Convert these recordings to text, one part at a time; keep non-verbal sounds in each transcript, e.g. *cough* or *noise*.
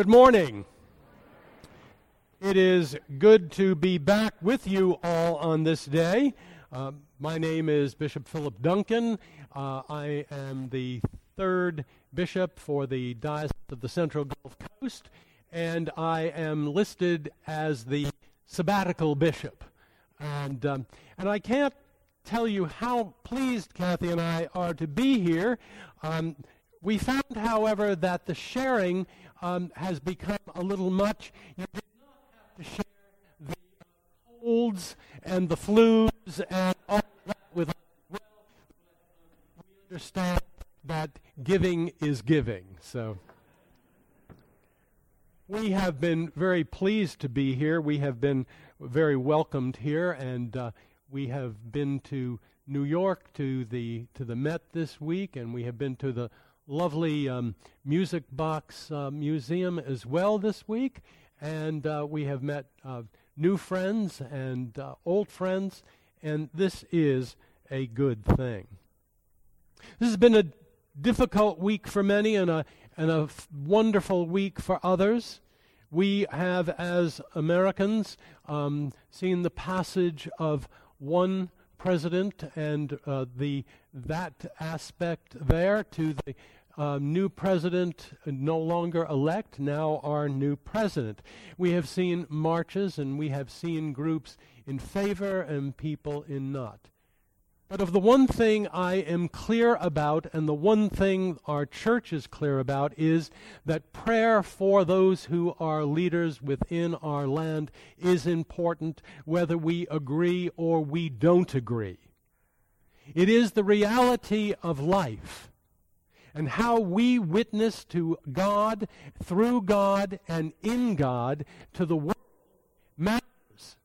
Good morning. It is good to be back with you all on this day. Uh, my name is Bishop Philip Duncan. Uh, I am the third bishop for the Diocese of the Central Gulf Coast, and I am listed as the sabbatical bishop. And, um, and I can't tell you how pleased Kathy and I are to be here. Um, we found, however, that the sharing um, has become a little much. You did not have to share the colds and the flus and all that with us. Well, we understand that giving is giving. So we have been very pleased to be here. We have been very welcomed here, and uh, we have been to New York to the to the Met this week, and we have been to the lovely um, Music Box uh, Museum as well this week. And uh, we have met uh, new friends and uh, old friends, and this is a good thing. This has been a difficult week for many and a, and a f- wonderful week for others. We have, as Americans, um, seen the passage of one president and uh, the that aspect there to the uh, new president no longer elect, now our new president. We have seen marches and we have seen groups in favor and people in not. But of the one thing I am clear about, and the one thing our church is clear about, is that prayer for those who are leaders within our land is important, whether we agree or we don't agree. It is the reality of life and how we witness to God, through God, and in God to the world matters.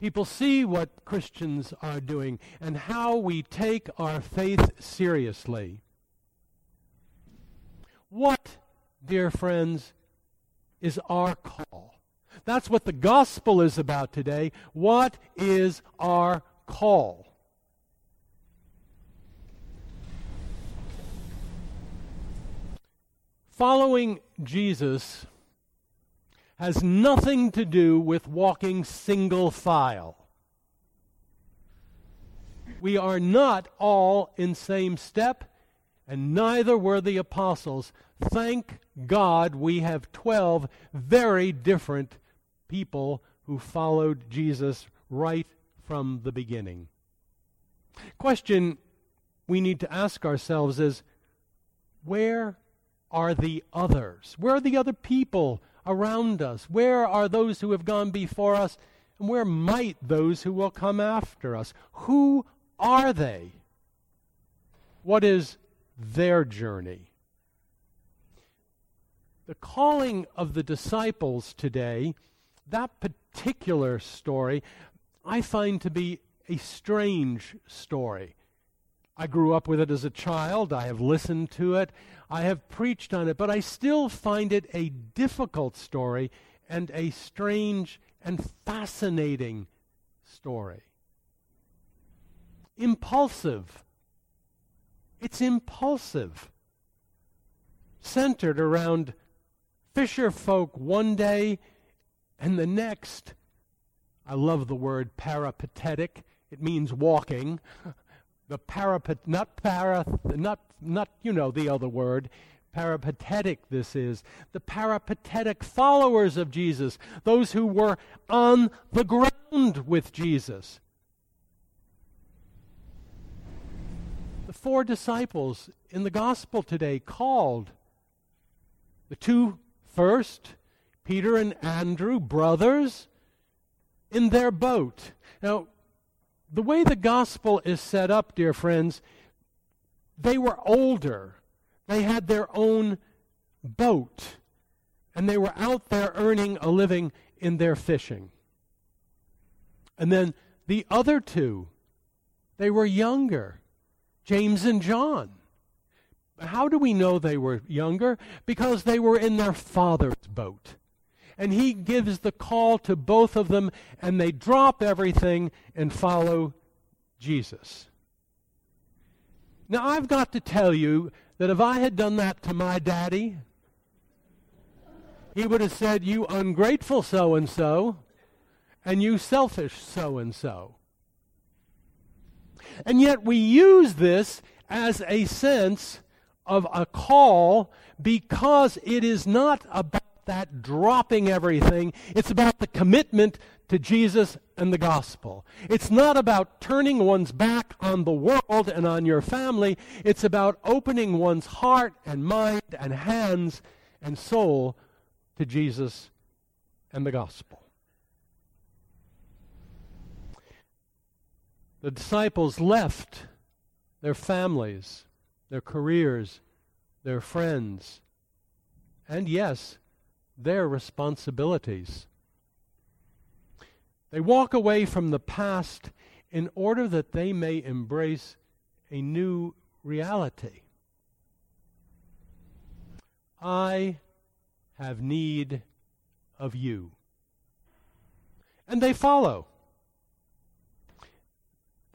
People see what Christians are doing and how we take our faith seriously. What, dear friends, is our call? That's what the gospel is about today. What is our call? Following Jesus has nothing to do with walking single file. We are not all in same step, and neither were the apostles. Thank God we have 12 very different people who followed Jesus right from the beginning. Question we need to ask ourselves is where are the others? Where are the other people around us? Where are those who have gone before us? And where might those who will come after us? Who are they? What is their journey? The calling of the disciples today, that particular story, I find to be a strange story. I grew up with it as a child. I have listened to it. I have preached on it, but I still find it a difficult story and a strange and fascinating story. Impulsive. It's impulsive. Centered around fisher folk one day and the next. I love the word peripatetic. It means walking. *laughs* the parapet, not para, not, not, you know, the other word, peripatetic this is, the peripatetic followers of Jesus, those who were on the ground with Jesus. The four disciples in the gospel today called the two first, Peter and Andrew, brothers, in their boat. Now, the way the gospel is set up, dear friends, they were older. They had their own boat. And they were out there earning a living in their fishing. And then the other two, they were younger James and John. How do we know they were younger? Because they were in their father's boat and he gives the call to both of them, and they drop everything and follow Jesus. Now, I've got to tell you that if I had done that to my daddy, He would have said, You ungrateful so and so, and you selfish so and so. And yet we use this as a sense of a call because it is not about that dropping everything. It's about the commitment to Jesus and the gospel. It's not about turning one's back on the world and on your family. It's about opening one's heart and mind and hands and soul to Jesus and the gospel. The disciples left their families, their careers, their friends, and yes, their responsibilities. They walk away from the past in order that they may embrace a new reality. I have need of you. And they follow.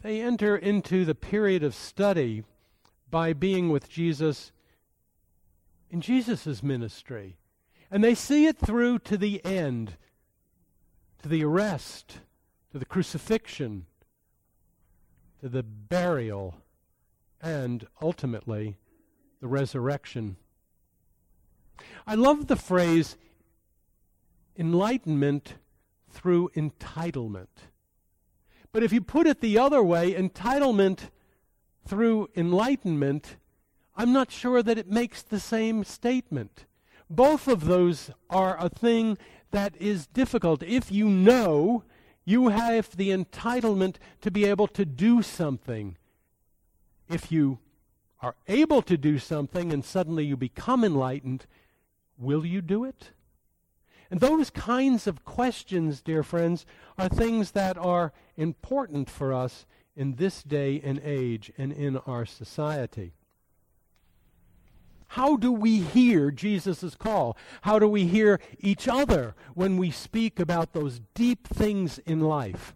They enter into the period of study by being with Jesus in Jesus' ministry. And they see it through to the end, to the arrest, to the crucifixion, to the burial, and ultimately the resurrection. I love the phrase enlightenment through entitlement. But if you put it the other way, entitlement through enlightenment, I'm not sure that it makes the same statement. Both of those are a thing that is difficult. If you know, you have the entitlement to be able to do something. If you are able to do something and suddenly you become enlightened, will you do it? And those kinds of questions, dear friends, are things that are important for us in this day and age and in our society. How do we hear Jesus' call? How do we hear each other when we speak about those deep things in life?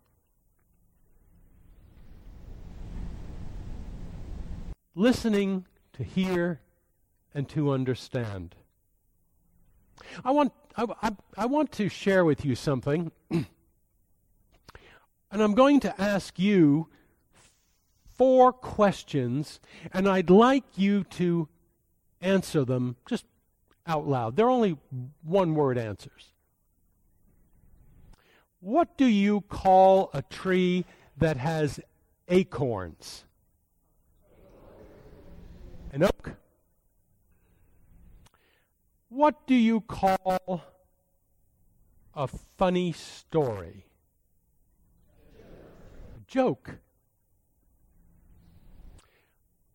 Listening to hear and to understand. I want, I, I, I want to share with you something, *clears throat* and I'm going to ask you four questions, and I'd like you to answer them just out loud. They're only one word answers. What do you call a tree that has acorns? An oak? What do you call a funny story? A joke.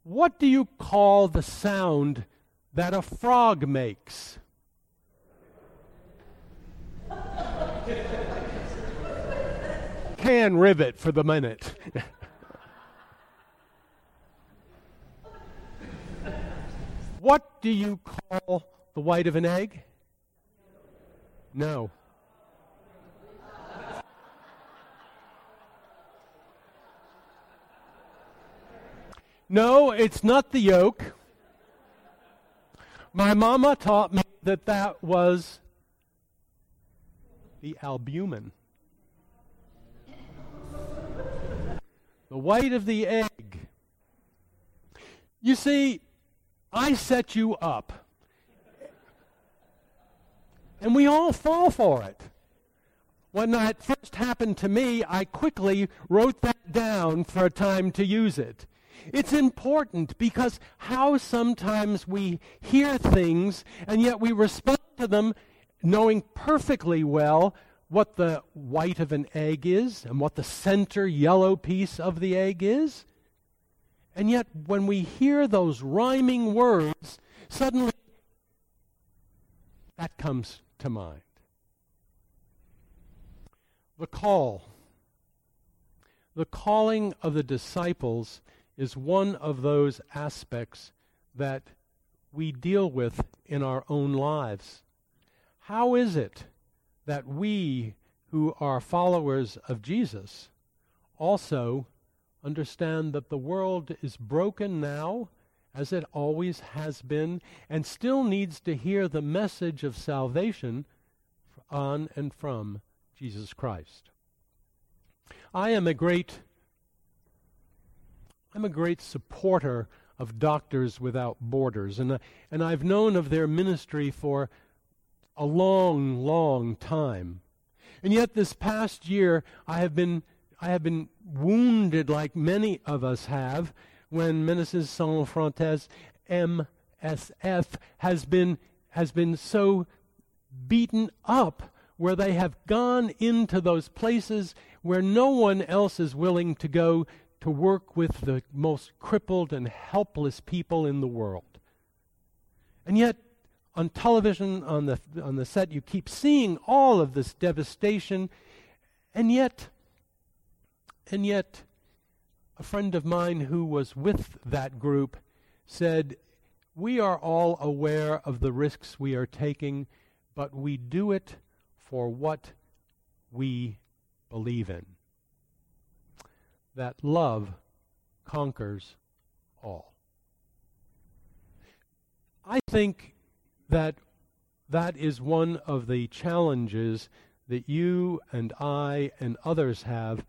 What do you call the sound that a frog makes. Can rivet for the minute. what do you call the white of an egg? No. No, it's not the yolk. My mama taught me that that was the albumin. The white of the egg. You see, I set you up. And we all fall for it. When that first happened to me, I quickly wrote that down for a time to use it. It's important because how sometimes we hear things and yet we respond to them knowing perfectly well what the white of an egg is and what the center yellow piece of the egg is. And yet, when we hear those rhyming words, suddenly that comes to mind. The call. The calling of the disciples is one of those aspects that we deal with in our own lives. How is it that we who are followers of Jesus also understand that the world is broken now as it always has been, and still needs to hear the message of salvation on and from Jesus Christ. I am a great I'm a great supporter of Doctors Without Borders, and, uh, and I've known of their ministry for a long, long time. And yet, this past year, I have been, I have been wounded, like many of us have, when Médecins Sans Frontières MSF has been, has been so beaten up where they have gone into those places where no one else is willing to go to work with the most crippled and helpless people in the world. And yet, on television, on the, on the set, you keep seeing all of this devastation, and yet, and yet, a friend of mine who was with that group said, We are all aware of the risks we are taking, but we do it for what we believe in. That love conquers all. I think that that is one of the challenges that you and I and others have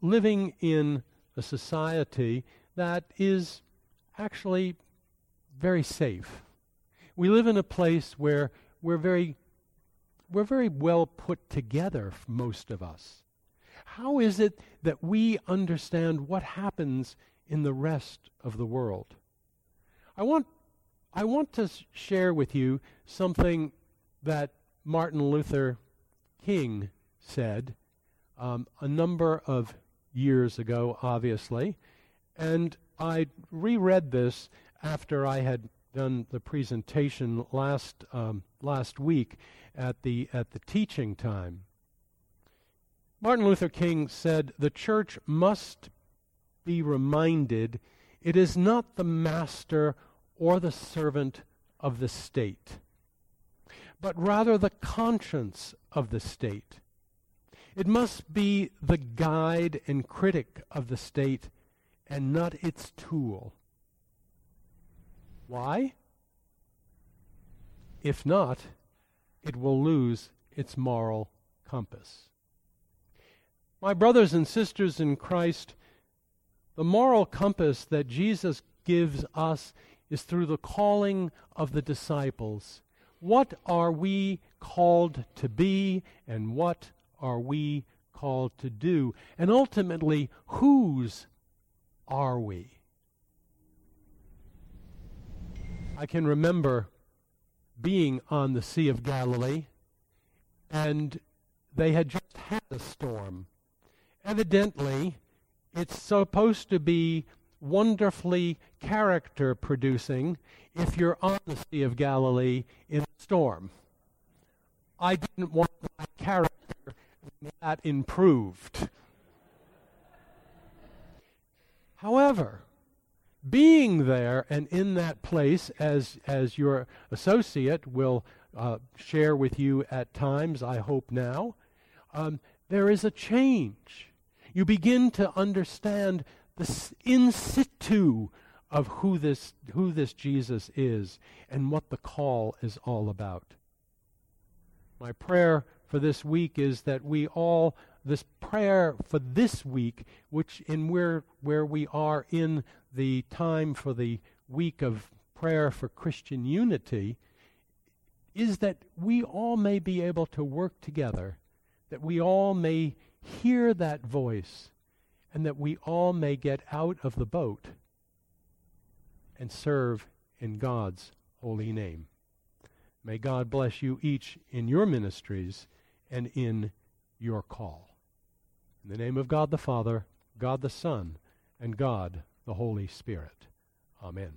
living in a society that is actually very safe. We live in a place where we're very we're very well put together, most of us. How is it that we understand what happens in the rest of the world? I want, I want to share with you something that Martin Luther King said um, a number of years ago, obviously. And I reread this after I had done the presentation last, um, last week at the, at the teaching time. Martin Luther King said, The church must be reminded it is not the master or the servant of the state, but rather the conscience of the state. It must be the guide and critic of the state and not its tool. Why? If not, it will lose its moral compass. My brothers and sisters in Christ, the moral compass that Jesus gives us is through the calling of the disciples. What are we called to be, and what are we called to do? And ultimately, whose are we? I can remember being on the Sea of Galilee, and they had just had a storm. Evidently, it's supposed to be wonderfully character producing if you're on the Sea of Galilee in a storm. I didn't want my character that improved. However, being there and in that place, as, as your associate will uh, share with you at times, I hope now, um, there is a change. You begin to understand the in situ of who this, who this Jesus is and what the call is all about. My prayer for this week is that we all, this prayer for this week, which in where, where we are in the time for the week of prayer for Christian unity, is that we all may be able to work together, that we all may hear that voice, and that we all may get out of the boat and serve in God's holy name. May God bless you each in your ministries and in your call. In the name of God the Father, God the Son, and God the Holy Spirit. Amen.